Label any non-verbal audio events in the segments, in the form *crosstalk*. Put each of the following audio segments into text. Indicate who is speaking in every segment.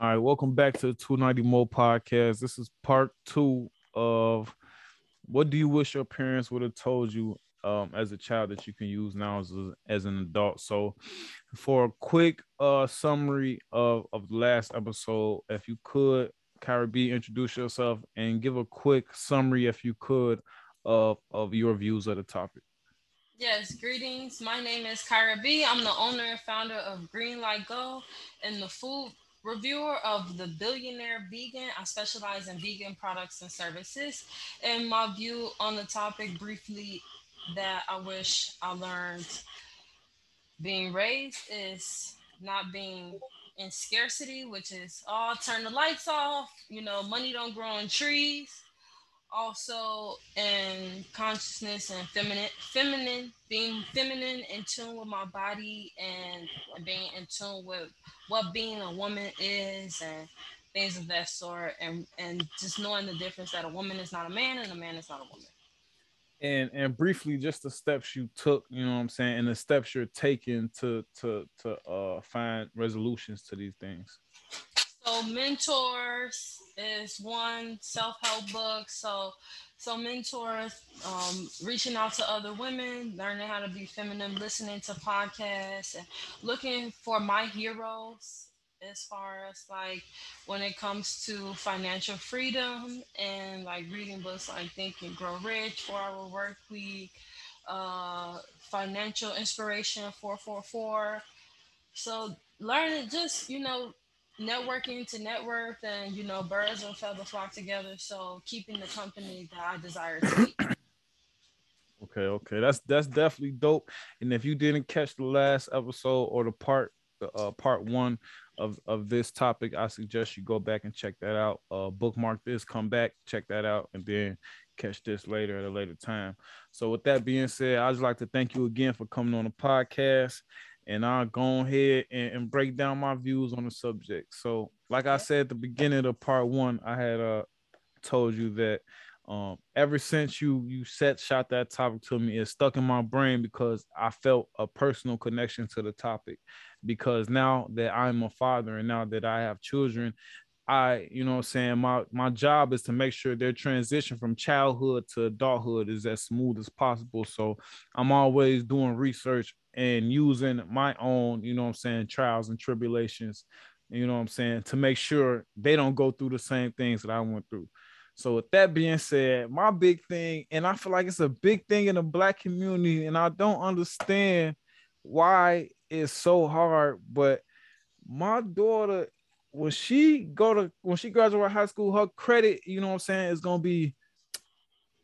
Speaker 1: All right, welcome back to the 290 Mo podcast. This is part two of what do you wish your parents would have told you um, as a child that you can use now as, a, as an adult. So, for a quick uh, summary of, of the last episode, if you could, Kyra B, introduce yourself and give a quick summary, if you could, of, of your views of the topic.
Speaker 2: Yes, greetings. My name is Kyra B. I'm the owner and founder of Green Light Go and the food reviewer of the Billionaire Vegan. I specialize in vegan products and services. And my view on the topic briefly that I wish I learned being raised is not being in scarcity, which is oh turn the lights off, you know, money don't grow on trees. Also in consciousness and feminine feminine, being feminine in tune with my body and being in tune with what being a woman is and things of that sort and and just knowing the difference that a woman is not a man and a man is not a woman.
Speaker 1: And and briefly just the steps you took you know what i'm saying and the steps you're taking to to to uh find resolutions to these things
Speaker 2: so mentors is one self-help book so so mentors um, reaching out to other women learning how to be feminine listening to podcasts and looking for my heroes as far as like when it comes to financial freedom and like reading books like think and grow rich four hour work week uh, financial inspiration 444 so learning just you know networking to network and you know birds and feather flock together so keeping the company that i desire to keep.
Speaker 1: Okay okay. That's that's definitely dope. And if you didn't catch the last episode or the part uh, part one of of this topic i suggest you go back and check that out. Uh bookmark this come back check that out and then catch this later at a later time. So with that being said i'd just like to thank you again for coming on the podcast and I'll go ahead and, and, break down my views on the subject. So, like I said at the beginning of part one, I had uh told you that um ever since you you set shot that topic to me, it stuck in my brain because I felt a personal connection to the topic. Because now that I'm a father and now that I have children, I, you know I'm saying, my my job is to make sure their transition from childhood to adulthood is as smooth as possible. So I'm always doing research and using my own, you know what I'm saying, trials and tribulations, you know what I'm saying, to make sure they don't go through the same things that I went through. So with that being said, my big thing, and I feel like it's a big thing in the black community, and I don't understand why it's so hard, but my daughter, when she go to when she graduate high school, her credit, you know what I'm saying, is gonna be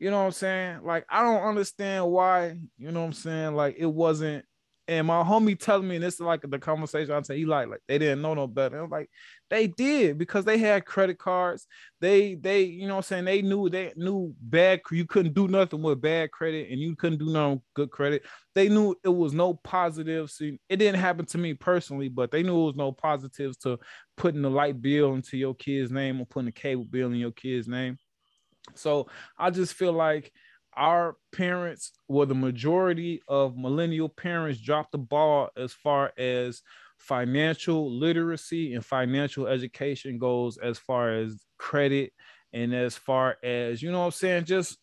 Speaker 1: you know what I'm saying? Like, I don't understand why, you know what I'm saying? Like, it wasn't and my homie telling me, and this is like the conversation I say, he like, like they didn't know no better. I'm like, they did because they had credit cards. They, they, you know, what I'm saying they knew they knew bad. You couldn't do nothing with bad credit, and you couldn't do no good credit. They knew it was no positives. It didn't happen to me personally, but they knew it was no positives to putting the light bill into your kid's name or putting the cable bill in your kid's name. So I just feel like our parents, well, the majority of millennial parents dropped the ball as far as financial literacy and financial education goes, as far as credit and as far as, you know what I'm saying, just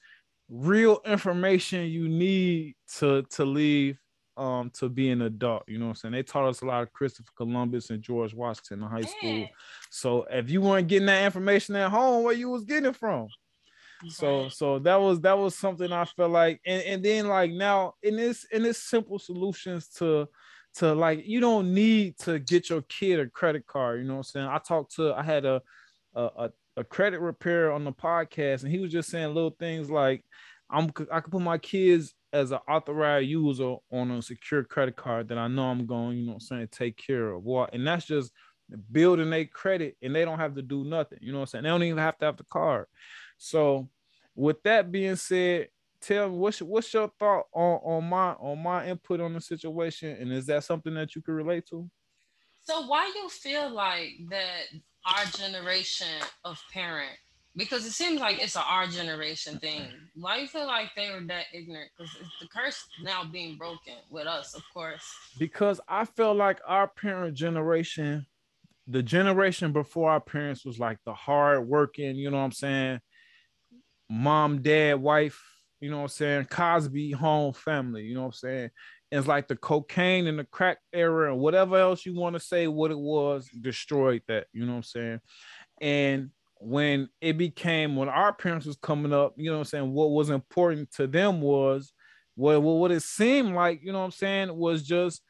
Speaker 1: real information you need to to leave um to be an adult you know what i'm saying? They taught us a lot of christopher columbus and george washington in high school. So if you weren't getting that information at home where you was getting it from so so that was that was something I felt like, and, and then like now in this in this simple solutions to to like you don't need to get your kid a credit card. You know what I'm saying? I talked to I had a a, a credit repair on the podcast, and he was just saying little things like I'm I could put my kids as an authorized user on a secure credit card that I know I'm going, you know what I'm saying, take care of what, and that's just building their credit, and they don't have to do nothing. You know what I'm saying? They don't even have to have the card. So, with that being said, tell me what's what's your thought on on my on my input on the situation, and is that something that you can relate to?
Speaker 2: So, why you feel like that our generation of parent because it seems like it's a our generation thing. Why you feel like they were that ignorant? Because the curse now being broken with us, of course.
Speaker 1: Because I feel like our parent generation the generation before our parents was like the hard working, you know what I'm saying? Mom, dad, wife, you know what I'm saying? Cosby home family, you know what I'm saying? It's like the cocaine and the crack era and whatever else you want to say what it was destroyed that, you know what I'm saying? And when it became when our parents was coming up, you know what I'm saying, what was important to them was well, what it seemed like, you know what I'm saying, was just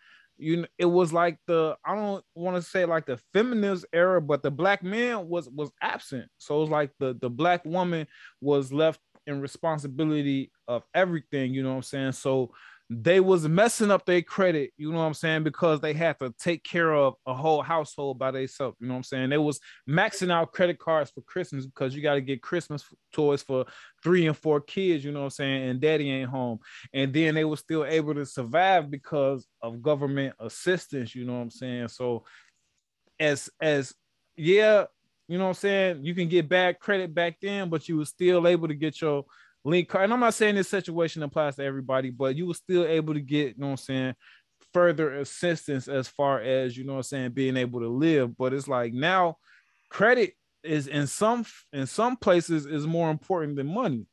Speaker 1: you it was like the I don't want to say like the feminist era, but the black man was was absent. So it was like the the black woman was left in responsibility of everything, you know what I'm saying? So they was messing up their credit, you know what I'm saying, because they had to take care of a whole household by themselves, you know what I'm saying. They was maxing out credit cards for Christmas because you got to get Christmas toys for three and four kids, you know what I'm saying, and daddy ain't home. And then they were still able to survive because of government assistance, you know what I'm saying. So as as yeah, you know what I'm saying, you can get bad credit back then, but you were still able to get your link card. And I'm not saying this situation applies to everybody, but you were still able to get, you know what I'm saying, further assistance as far as, you know what I'm saying, being able to live. But it's like now credit is in some in some places is more important than money.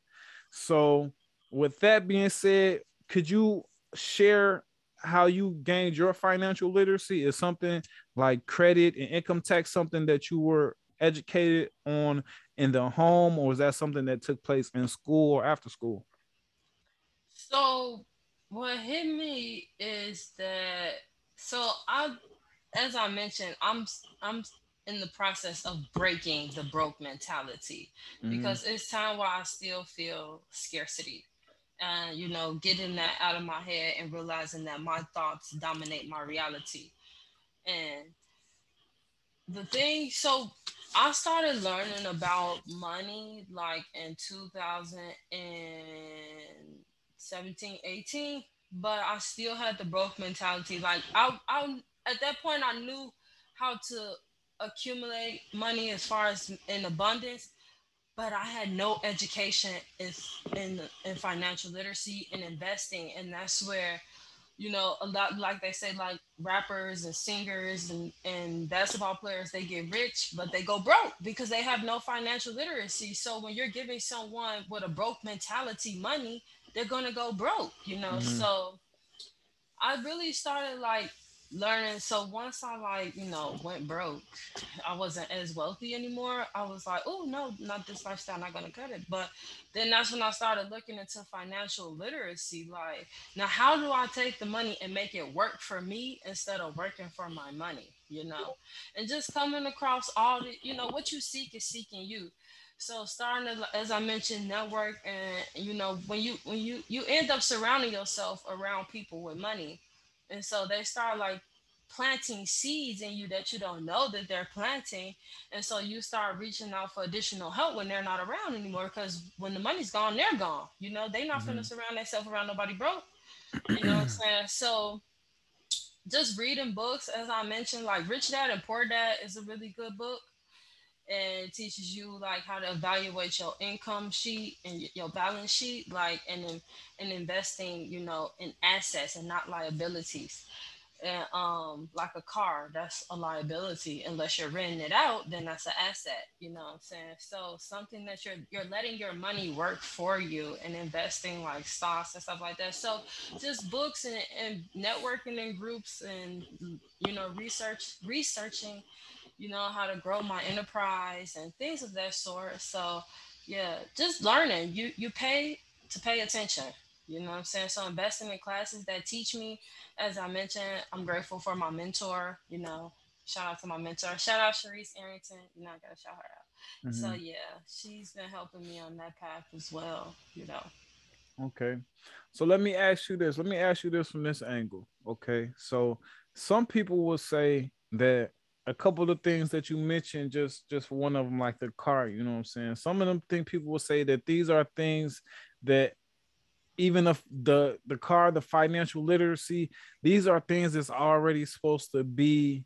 Speaker 1: So with that being said, could you share how you gained your financial literacy? Is something like credit and income tax something that you were educated on in the home, or was that something that took place in school or after school?
Speaker 2: So what hit me is that so I as I mentioned, I'm I'm in the process of breaking the broke mentality mm-hmm. because it's time where I still feel scarcity. And you know, getting that out of my head and realizing that my thoughts dominate my reality. And the thing, so I started learning about money like in 2017, 18, but I still had the broke mentality. Like I, I at that point I knew how to accumulate money as far as in abundance, but I had no education in in, in financial literacy and investing, and that's where you know, a lot like they say, like rappers and singers and, and basketball players, they get rich, but they go broke because they have no financial literacy. So when you're giving someone with a broke mentality money, they're gonna go broke, you know. Mm-hmm. So I really started like learning. So once I like, you know, went broke, I wasn't as wealthy anymore. I was like, oh no, not this lifestyle, not gonna cut it. But then that's when I started looking into financial literacy. Like, now how do I take the money and make it work for me instead of working for my money? You know, and just coming across all the, you know, what you seek is seeking you. So starting to, as I mentioned, network and you know, when you when you you end up surrounding yourself around people with money and so they start like planting seeds in you that you don't know that they're planting. And so you start reaching out for additional help when they're not around anymore. Because when the money's gone, they're gone. You know, they're not mm-hmm. gonna surround themselves around nobody broke. You know what I'm saying? So just reading books, as I mentioned, like Rich Dad and Poor Dad is a really good book. And teaches you like how to evaluate your income sheet and your balance sheet, like and and investing, you know, in assets and not liabilities. And um like a car that's a liability. Unless you're renting it out then that's an asset you know what i'm saying? So something that you're you're letting your money work for you and investing like stocks and stuff like that. So just books and, and networking in groups and you know research researching you know how to grow my enterprise and things of that sort so yeah just learning you you pay to pay attention you know what I'm saying? So investing in classes that teach me, as I mentioned, I'm grateful for my mentor, you know, shout out to my mentor. Shout out Sharice Arrington. You know, I gotta shout her out. Mm-hmm. So yeah, she's been helping me on that path as well, you know.
Speaker 1: Okay. So let me ask you this. Let me ask you this from this angle. Okay. So some people will say that a couple of things that you mentioned, just just one of them, like the car, you know what I'm saying? Some of them think people will say that these are things that even if the the car the financial literacy these are things that's already supposed to be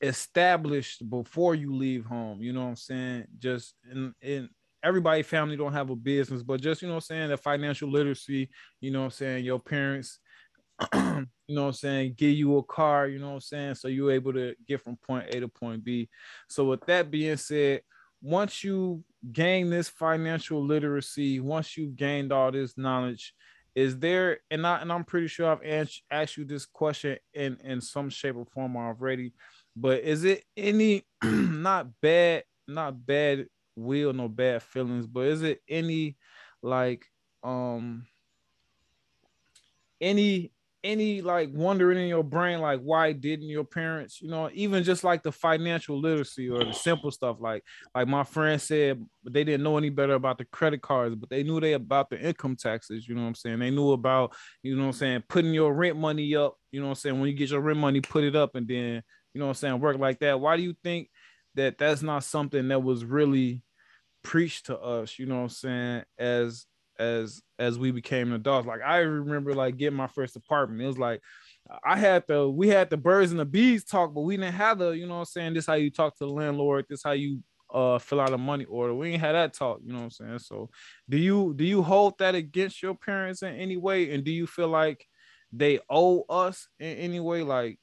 Speaker 1: established before you leave home you know what i'm saying? Just in in everybody family don't have a business but just you know what i'm saying? The financial literacy you know what i'm saying? Your parents you know what I'm saying, give you a car, you know what I'm saying, so you're able to get from point A to point B. So with that being said, once you gain this financial literacy, once you've gained all this knowledge, is there and I and I'm pretty sure I've asked you this question in in some shape or form already, but is it any *clears throat* not bad, not bad will, no bad feelings, but is it any like um any any like wondering in your brain like why didn't your parents you know even just like the financial literacy or the simple stuff like like my friend said they didn't know any better about the credit cards but they knew they about the income taxes you know what i'm saying? They knew about you know what i'm saying putting your rent money up you know what i'm saying? When you get your rent money put it up and then you know what i'm saying work like that. Why do you think that that's not something that was really preached to us you know what i'm saying as as as we became adults. Like I remember like getting my first apartment. It was like I had the we had the birds and the bees talk, but we didn't have the, you know what I'm saying? This how you talk to the landlord, this how you uh fill out a money order. We ain't had that talk, you know what I'm saying? So do you do you hold that against your parents in any way? And do you feel like they owe us in any way? Like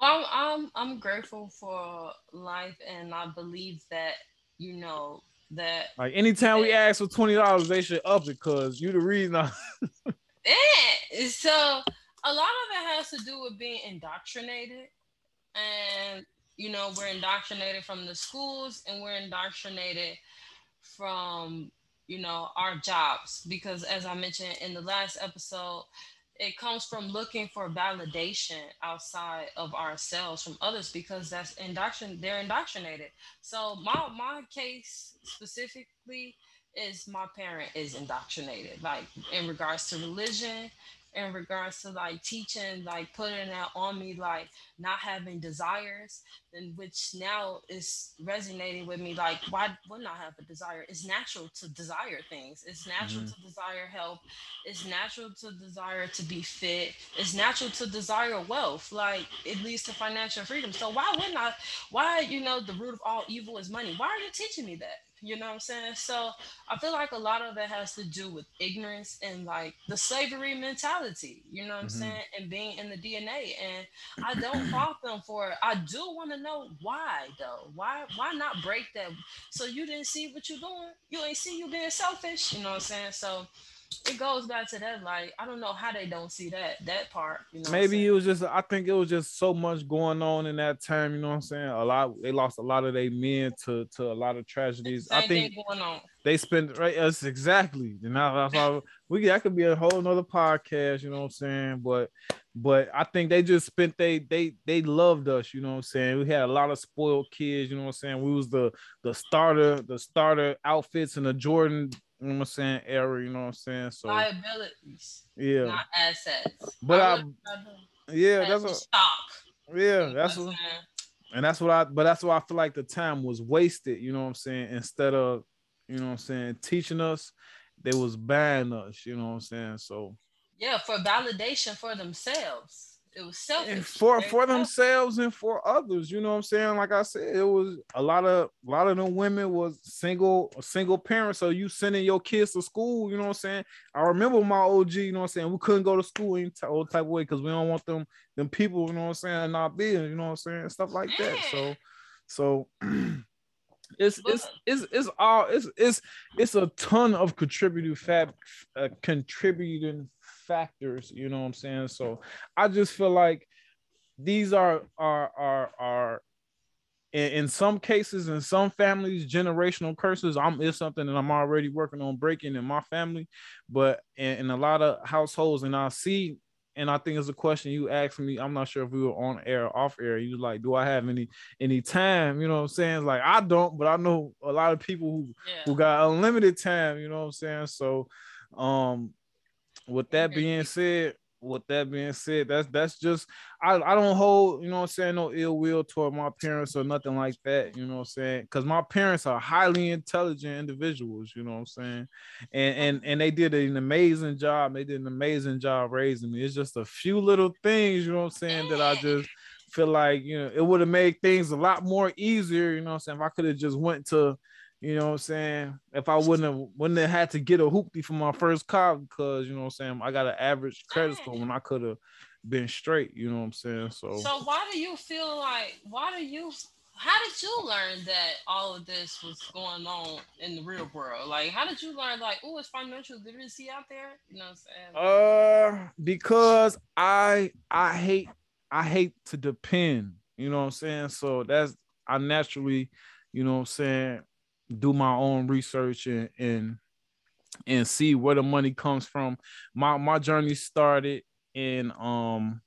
Speaker 2: well, I'm I'm grateful for life and I believe that, you know, that
Speaker 1: like anytime that, we ask for twenty dollars, they should up it because you the reason. I... *laughs*
Speaker 2: yeah, so a lot of it has to do with being indoctrinated, and you know we're indoctrinated from the schools, and we're indoctrinated from you know our jobs because as i mentioned in the last episode it comes from looking for validation outside of ourselves from others because that's indoctrin they're indoctrinated. So my my case specifically is my parent is indoctrinated like in regards to religion in regards to like teaching, like putting that on me, like not having desires, and which now is resonating with me. Like, why would not I have a desire? It's natural to desire things. It's natural mm-hmm. to desire health. It's natural to desire to be fit. It's natural to desire wealth. Like it leads to financial freedom. So why wouldn't I? Why you know the root of all evil is money? Why are you teaching me that? You know what I'm saying? So I feel like a lot of it has to do with ignorance and like the slavery mentality, you know what I'm mm-hmm. saying? And being in the DNA. And I don't fault them for it. I do want to know why though. Why why not break that? So you didn't see what you're doing? You ain't see you being selfish, you know what I'm saying? So it goes back to that. Like, I don't know how they don't see that that part. You know,
Speaker 1: maybe it was just. I think it was just so much going on in that time. You know what I'm saying? A lot. They lost a lot of their men to to a lot of tragedies. I think going on. They spent right. us exactly. And now that's why we that could be a whole nother podcast. You know what I'm saying? But but I think they just spent they they they loved us, you know what I'm saying? We had a lot of spoiled kids, you know what I'm saying? We was the the starter, the starter outfits and the Jordan you know what I'm saying, Error, you know what I'm saying? So
Speaker 2: liabilities,
Speaker 1: yeah,
Speaker 2: not assets.
Speaker 1: But I, I yeah, that's what
Speaker 2: stock.
Speaker 1: Yeah, that's what, and that's what I. But that's why I feel like the time was wasted. You know what I'm saying? Instead of, you know what I'm saying, teaching us, they was buying us. You know what I'm saying? So
Speaker 2: yeah, for validation for themselves it was selfish
Speaker 1: and for for themselves and for others you know what i'm saying? Like i said it was a lot of a lot of them women was single single parents. So you sending your kids to school you know what i'm saying? I remember my og you know what i'm saying? We couldn't go to school any type, type of way because we don't want them them people you know what i'm saying not being you know what i'm saying? Stuff like that. So so *clears throat* it's it's it's it's all it's it's it's a ton of contributing fab uh, contributing factors, you know what I'm saying? So I just feel like these are are are are in, in some cases in some families generational curses i'm is something that i'm already working on breaking in my family but in, in a lot of households and i see and I think it's a question you asked me. I'm not sure if we were on air or off air. You like, do I have any any time? You know what I'm saying? Like I don't, but I know a lot of people who yeah. who got unlimited time. You know what I'm saying? So, um, with that being said, with that being said, that's that's just I, I don't hold, you know I'm saying, no ill will toward my parents or nothing like that, you know I'm saying? Because my parents are highly intelligent individuals, you know I'm saying? And and and they did an amazing job. They did an amazing job raising me. It's just a few little things, you know I'm saying, that I just feel like, you know, it would have made things a lot more easier, you know I'm saying, if I could have just went to You know what I'm saying? If I wouldn't have wouldn't have had to get a hoopty for my first car because you know what I'm saying, I got an average credit score when I could have been straight, you know what I'm saying? So
Speaker 2: So why do you feel like why do you how did you learn that all of this was going on in the real world? Like, how did you learn, like, oh, it's financial literacy out there? You know what
Speaker 1: I'm saying? Uh, because I I hate I hate to depend. You know what I'm saying? So that's I naturally, you know what I'm saying, do my own research and and and see where the money comes from. My my journey started in um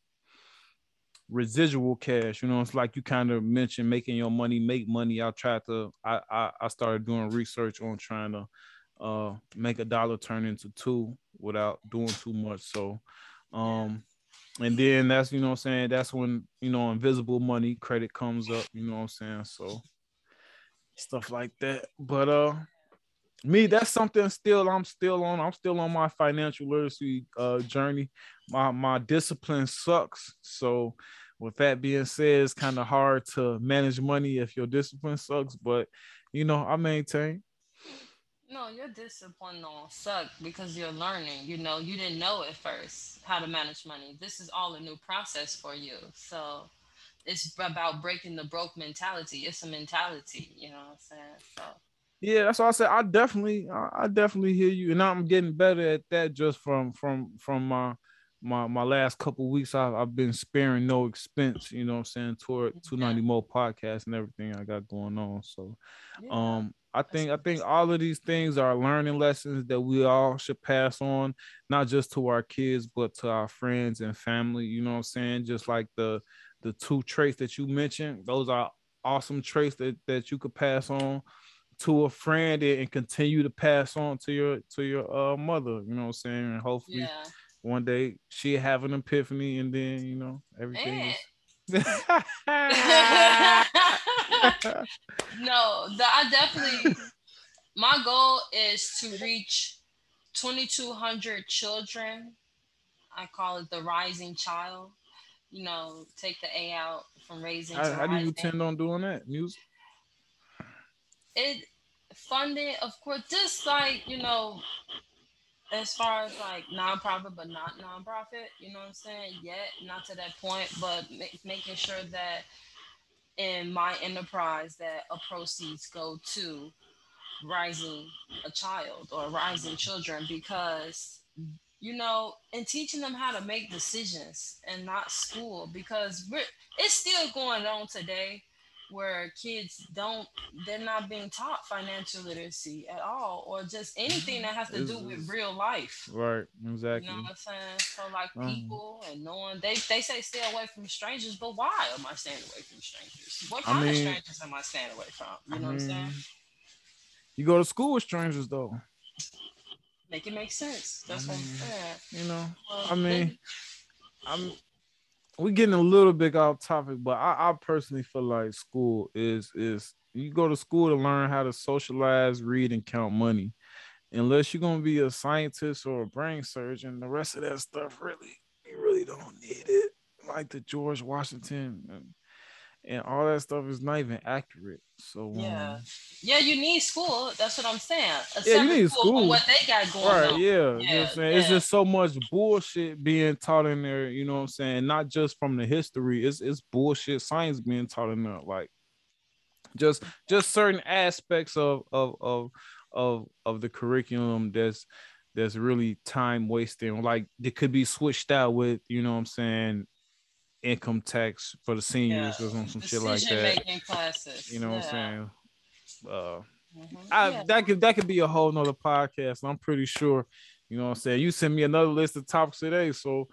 Speaker 1: residual cash. You know, it's like you kind of mentioned making your money make money. I tried to I I, I started doing research on trying to uh make a dollar turn into two without doing too much. So um and then that's you know I'm saying that's when you know invisible money credit comes up, you know what I'm saying? So stuff like that. But uh me that's something still i'm still on. I'm still on my financial literacy uh journey. My my discipline sucks. So with that being said it's kind of hard to manage money if your discipline sucks but you know i maintain.
Speaker 2: No your discipline don't suck because you're learning. You know you didn't know at first how to manage money. This is all a new process for you. So it's about breaking the broke mentality it's a mentality you know what i'm saying so
Speaker 1: yeah, that's what I said. I definitely, I definitely hear you, and I'm getting better at that just from from from my my my last couple weeks. I've, I've been sparing no expense. You know, what I'm saying toward 290 more podcasts and everything I got going on. So, yeah. um, I think I think all of these things are learning lessons that we all should pass on, not just to our kids, but to our friends and family. You know what I'm saying? Just like the the two traits that you mentioned, those are awesome traits that that you could pass on to a friend and continue to pass on to your to your uh mother you know what i'm saying? And hopefully yeah. one day she have an epiphany and then you know everything is... *laughs* *laughs*
Speaker 2: no the, i definitely my goal is to reach 2200 children. I call it the rising child you know take the a out from raising
Speaker 1: how, how do you intend on doing that music
Speaker 2: it funding, of course, just like you know, as far as like nonprofit but not nonprofit, you know what I'm saying? Yet not to that point, but make, making sure that in my enterprise that a proceeds go to rising a child or rising children because you know and teaching them how to make decisions and not school because we're it's still going on today where kids don't they're not being taught financial literacy at all or just anything that has to it's, do with real life.
Speaker 1: Right exactly
Speaker 2: you know what i'm saying? So like um, people and knowing they they say stay away from strangers but why am i staying away from strangers? What kind I mean, of strangers am i staying away from? You know I mean, what i'm saying?
Speaker 1: You go to school with strangers though
Speaker 2: make it make sense that's I mean, what i'm mm. saying
Speaker 1: you know well, i mean i'm we're getting a little bit off topic, but I, I personally feel like school is is you go to school to learn how to socialize, read, and count money. Unless you're gonna be a scientist or a brain surgeon, the rest of that stuff really you really don't need it. Like the George Washington and all that stuff is not even accurate. So
Speaker 2: yeah, um, yeah, you need school. That's what I'm saying. A yeah, you need school. What they got going right, on.
Speaker 1: Yeah, yeah, you know what I'm saying. Yeah. It's just so much bullshit being taught in there. You know what I'm saying? Not just from the history. It's it's bullshit science being taught in there. Like just just certain aspects of of of of of the curriculum that's that's really time wasting. Like it could be switched out with you know what I'm saying income tax for the seniors yeah. or some, some shit like that. Classes. You know yeah. what I'm saying? Uh, mm-hmm. I, yeah. that could that could be a whole nother podcast. I'm pretty sure. You know what I'm saying? You sent me another list of topics today, so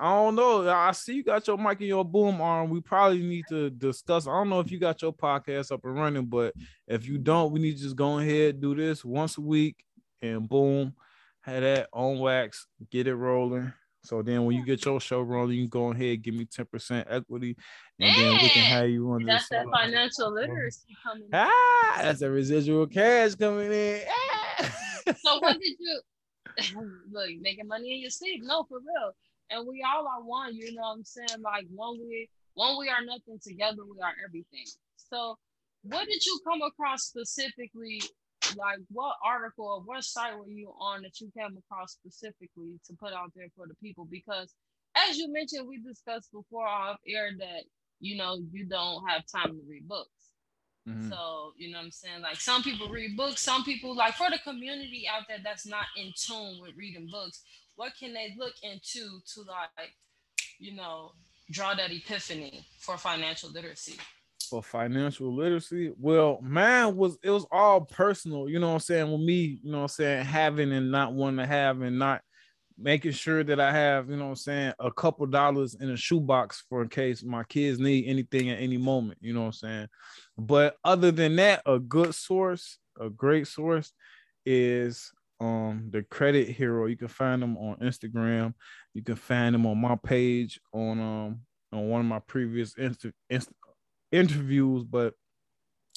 Speaker 1: I don't know. I see you got your mic and your boom arm. We probably need to discuss. I don't know if you got your podcast up and running, but if you don't, we need to just go ahead do this once a week and boom, have that on wax, get it rolling. So then when you get your show rolling, you can go ahead give me 10% equity and then we can have you on
Speaker 2: That's that financial literacy coming
Speaker 1: Ah, that's a residual cash coming in.
Speaker 2: Ah. so what did you *laughs* look making money in your sleep? No, for real. And we all are one, you know what I'm saying? Like one we one we are nothing together, we are everything. So what did you come across specifically like what article or what site were you on that you came across specifically to put out there for the people? Because as you mentioned, we discussed before off air that you know you don't have time to read books. Mm-hmm. So, you know what I'm saying? Like some people read books, some people like for the community out there that's not in tune with reading books, what can they look into to like, you know, draw that epiphany for financial literacy?
Speaker 1: For financial literacy, well, man, was it was all personal, you know what I'm saying? With me, you know what I'm saying, having and not wanting to have and not making sure that I have, you know what I'm saying, a couple dollars in a shoebox for in case my kids need anything at any moment, you know what I'm saying? But other than that, a good source, a great source is um the credit hero. You can find them on Instagram. You can find them on my page on um on one of my previous Insta, inst- interviews, but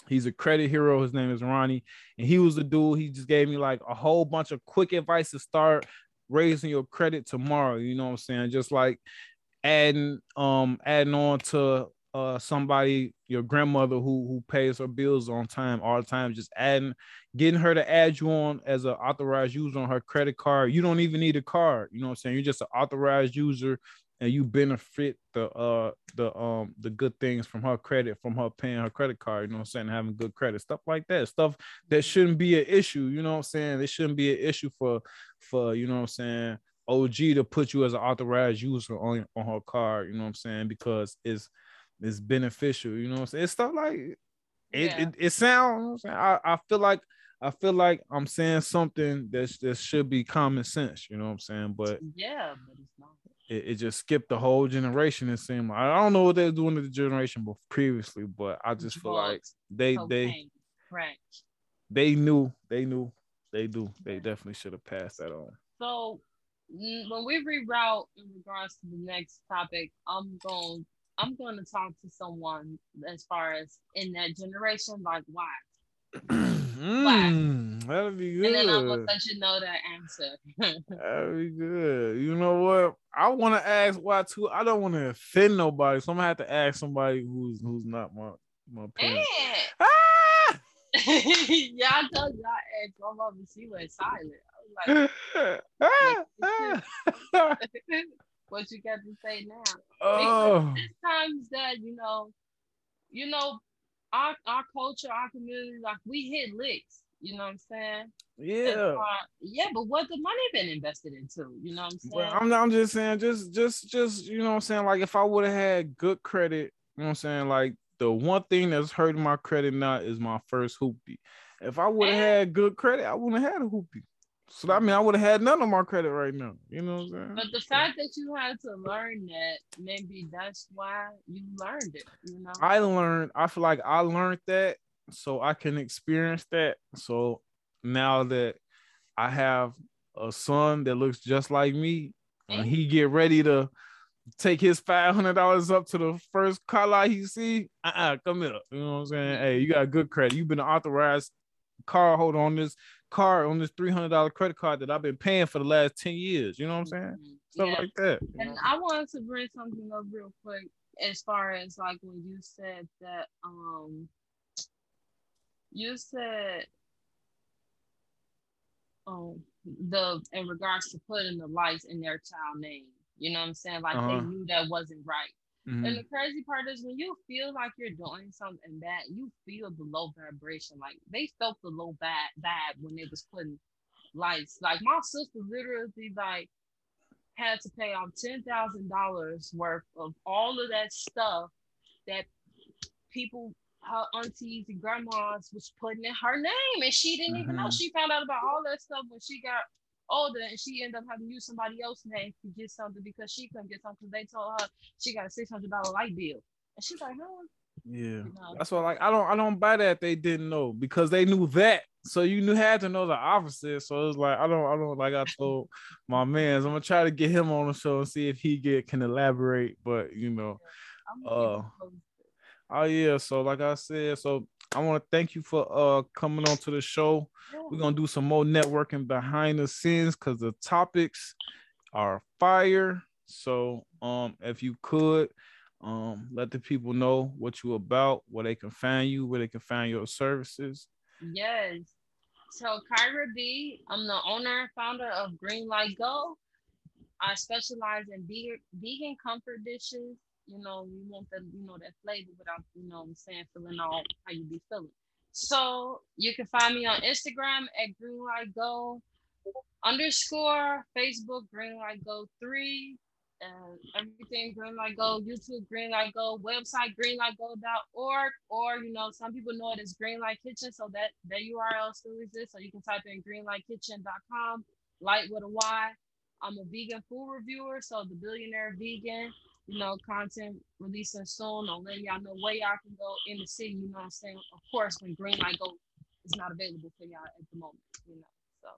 Speaker 1: he's a credit hero. His name is Ronnie, and he was the dude. He just gave me like a whole bunch of quick advice to start raising your credit tomorrow. You know what I'm saying? Just like adding um adding on to uh somebody your grandmother who who pays her bills on time all the time just adding getting her to add you on as an authorized user on her credit card you don't even need a card you know what i'm saying you're just an authorized user and you benefit the uh the um the good things from her credit from her paying her credit card you know what i'm saying having good credit stuff like that stuff that shouldn't be an issue you know what i'm saying it shouldn't be an issue for for you know what i'm saying og to put you as an authorized user on on her card you know what i'm saying because it's it's beneficial you know what i'm saying it's stuff like it yeah. it, it sounds I, I feel like I feel like I'm saying something that, that should be common sense, you know what I'm saying? But
Speaker 2: yeah, but it's not
Speaker 1: it, it, just skipped the whole generation. It seemed like I don't know what they're doing to the generation before previously, but I just feel like they they
Speaker 2: right.
Speaker 1: they knew they knew they do they definitely should have passed that on.
Speaker 2: So when we reroute in regards to the next topic, I'm going I'm going to talk to someone as far as in that generation, like why *clears throat*
Speaker 1: Mm, that'll be good.
Speaker 2: And then I'm gonna let you know that answer. *laughs*
Speaker 1: that'll be good. You know what? I want to ask why too. I don't want to offend nobody, so I'm gonna have to ask somebody who's who's not my my parents.
Speaker 2: Ah! yeah, I told I asked my mom and she went silent. I was like, *laughs* *laughs* what you got to say now? Oh. Because times that you know, you know, our our culture, our community, like we hit licks. You know what I'm saying?
Speaker 1: Yeah.
Speaker 2: yeah, but what the money been invested into? You know what I'm saying? Well,
Speaker 1: I'm, I'm just saying, just just just you know what I'm saying. Like if I would have had good credit, you know what I'm saying. Like the one thing that's hurting my credit now is my first hoopty. If I would have had good credit, I wouldn't have had a hoopty. So I mean, I would have had none of my credit right now. You know what I'm saying?
Speaker 2: But the fact that you had to learn that, maybe that's why you learned it. You know, I
Speaker 1: learned. I feel like I learned that, so I can experience that. So now that I have a son that looks just like me, and he get ready to take his five hundred dollars up to the first car lot he see, uh-uh, come here. You know what I'm saying? Hey, you got good credit. You've been authorized car holder on this card on this three hundred dollar credit card that I've been paying for the last ten years. You know what I'm saying? Mm-hmm. Stuff yeah. like that.
Speaker 2: And know? I wanted to bring something up real quick as far as like when you said that um you said um the in regards to putting the lights in their child name. You know what I'm saying? Like uh-huh. they knew that wasn't right. Mm-hmm. And the crazy part is when you feel like you're doing something bad, you feel the low vibration. Like they felt the low bad bad when they was putting lights. Like my sister literally like had to pay off ten thousand dollars worth of all of that stuff that people her aunties and grandmas was putting in her name and she didn't mm-hmm. even know mm-hmm. she found out about all that stuff when she got older and she ended up having to use somebody else's name to get something because she couldn't get something. They told her she got a six hundred dollar light bill, and she's like, "Huh."
Speaker 1: Yeah, you know? that's why. Like, I don't, I don't buy that. They didn't know because they knew that, so you knew had to know the opposite. So it's like, I don't, I don't like. I told my man, I'm gonna try to get him on the show and see if he get can elaborate. But you know, uh, oh yeah. So like I said, so I want to thank you for uh coming on to the show. We're gonna do some more networking behind the scenes because the topics are fire. So um if you could um let the people know what you about, where they can find you, where they can find your services.
Speaker 2: Yes. So Kyra B, I'm the owner and founder of Green Light Go. I specialize in vegan, vegan comfort dishes. You know, you want that, you know that flavor without you know I'm saying feeling all how you be feeling. So you can find me on Instagram at Green Light Go underscore Facebook Green Light Go three and everything Green Light Go, YouTube Green Light Go, website greenlightgo.org, or you know, some people know it as Green Light Kitchen, so that that URL still exists. So you can type in greenlightkitchen.com, light with a Y. I'm a vegan food reviewer, so the billionaire vegan, you know, content releasing soon. I'll let y'all know where y'all can go in the city, you know what I'm saying? Of course, when Green Light Go is not available for y'all at the moment, you know. So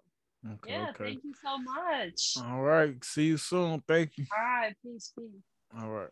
Speaker 2: Okay, yeah, okay. thank you so much.
Speaker 1: All right. See you soon. Thank you.
Speaker 2: All right. Peace, peace.
Speaker 1: All right.